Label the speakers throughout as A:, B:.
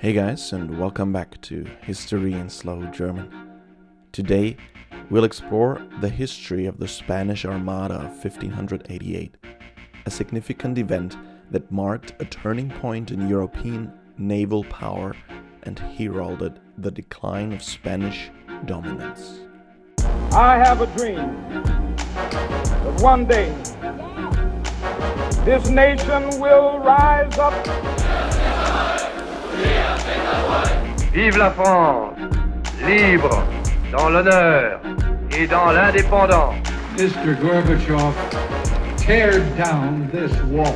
A: Hey guys, and welcome back to History in Slow German. Today, we'll explore the history of the Spanish Armada of 1588, a significant event that marked a turning point in European naval power and heralded the decline of Spanish dominance.
B: I have a dream that one day this nation will rise up.
C: Vive la France, libre, dans l'honneur et dans l'indépendance.
D: Mr. Gorbachev, tear down this wall.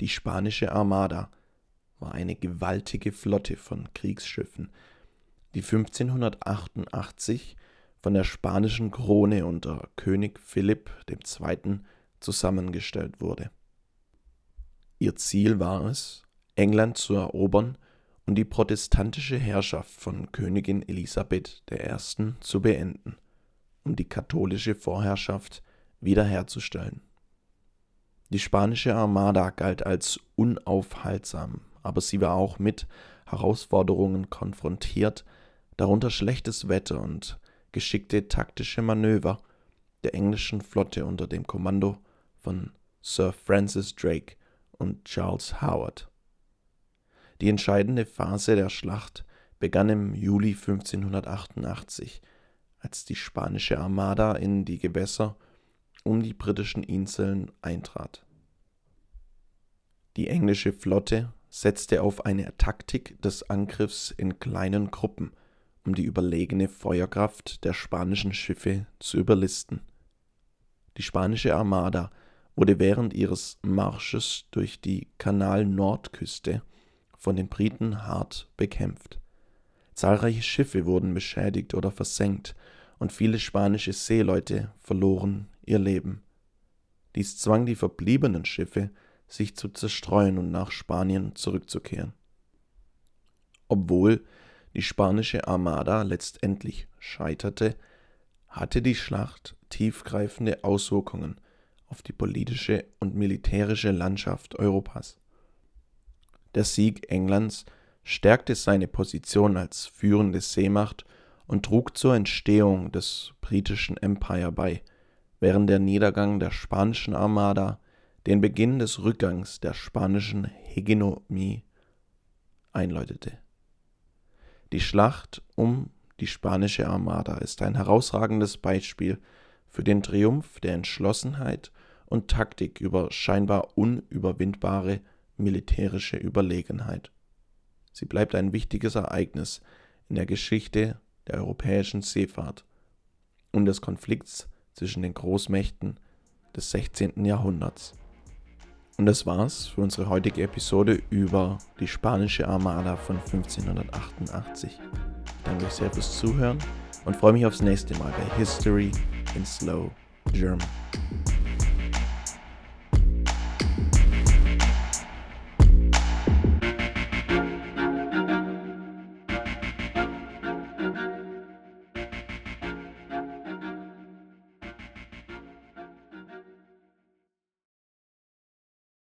A: Die spanische Armada war eine gewaltige Flotte von Kriegsschiffen, die 1588 von der spanischen Krone unter König Philipp II. zusammengestellt wurde. Ihr Ziel war es, England zu erobern und die protestantische Herrschaft von Königin Elisabeth I. zu beenden, um die katholische Vorherrschaft wiederherzustellen. Die spanische Armada galt als unaufhaltsam, aber sie war auch mit Herausforderungen konfrontiert, darunter schlechtes Wetter und geschickte taktische Manöver der englischen Flotte unter dem Kommando von Sir Francis Drake und Charles Howard. Die entscheidende Phase der Schlacht begann im Juli 1588, als die spanische Armada in die Gewässer um die britischen Inseln eintrat. Die englische Flotte setzte auf eine Taktik des Angriffs in kleinen Gruppen, um die überlegene Feuerkraft der spanischen Schiffe zu überlisten. Die spanische Armada wurde während ihres Marsches durch die Kanal-Nordküste von den Briten hart bekämpft. Zahlreiche Schiffe wurden beschädigt oder versenkt und viele spanische Seeleute verloren ihr Leben. Dies zwang die verbliebenen Schiffe, sich zu zerstreuen und nach Spanien zurückzukehren. Obwohl die spanische Armada letztendlich scheiterte, hatte die Schlacht tiefgreifende Auswirkungen auf die politische und militärische Landschaft Europas. Der Sieg Englands stärkte seine Position als führende Seemacht und trug zur Entstehung des britischen Empire bei, während der Niedergang der spanischen Armada den Beginn des Rückgangs der spanischen Hegemonie einläutete. Die Schlacht um die spanische Armada ist ein herausragendes Beispiel für den Triumph der Entschlossenheit und Taktik über scheinbar unüberwindbare militärische Überlegenheit. Sie bleibt ein wichtiges Ereignis in der Geschichte der europäischen Seefahrt und des Konflikts zwischen den Großmächten des 16. Jahrhunderts. Und das war's für unsere heutige Episode über die spanische Armada von 1588. Ich danke euch sehr fürs Zuhören und freue mich aufs nächste Mal bei History in Slow German.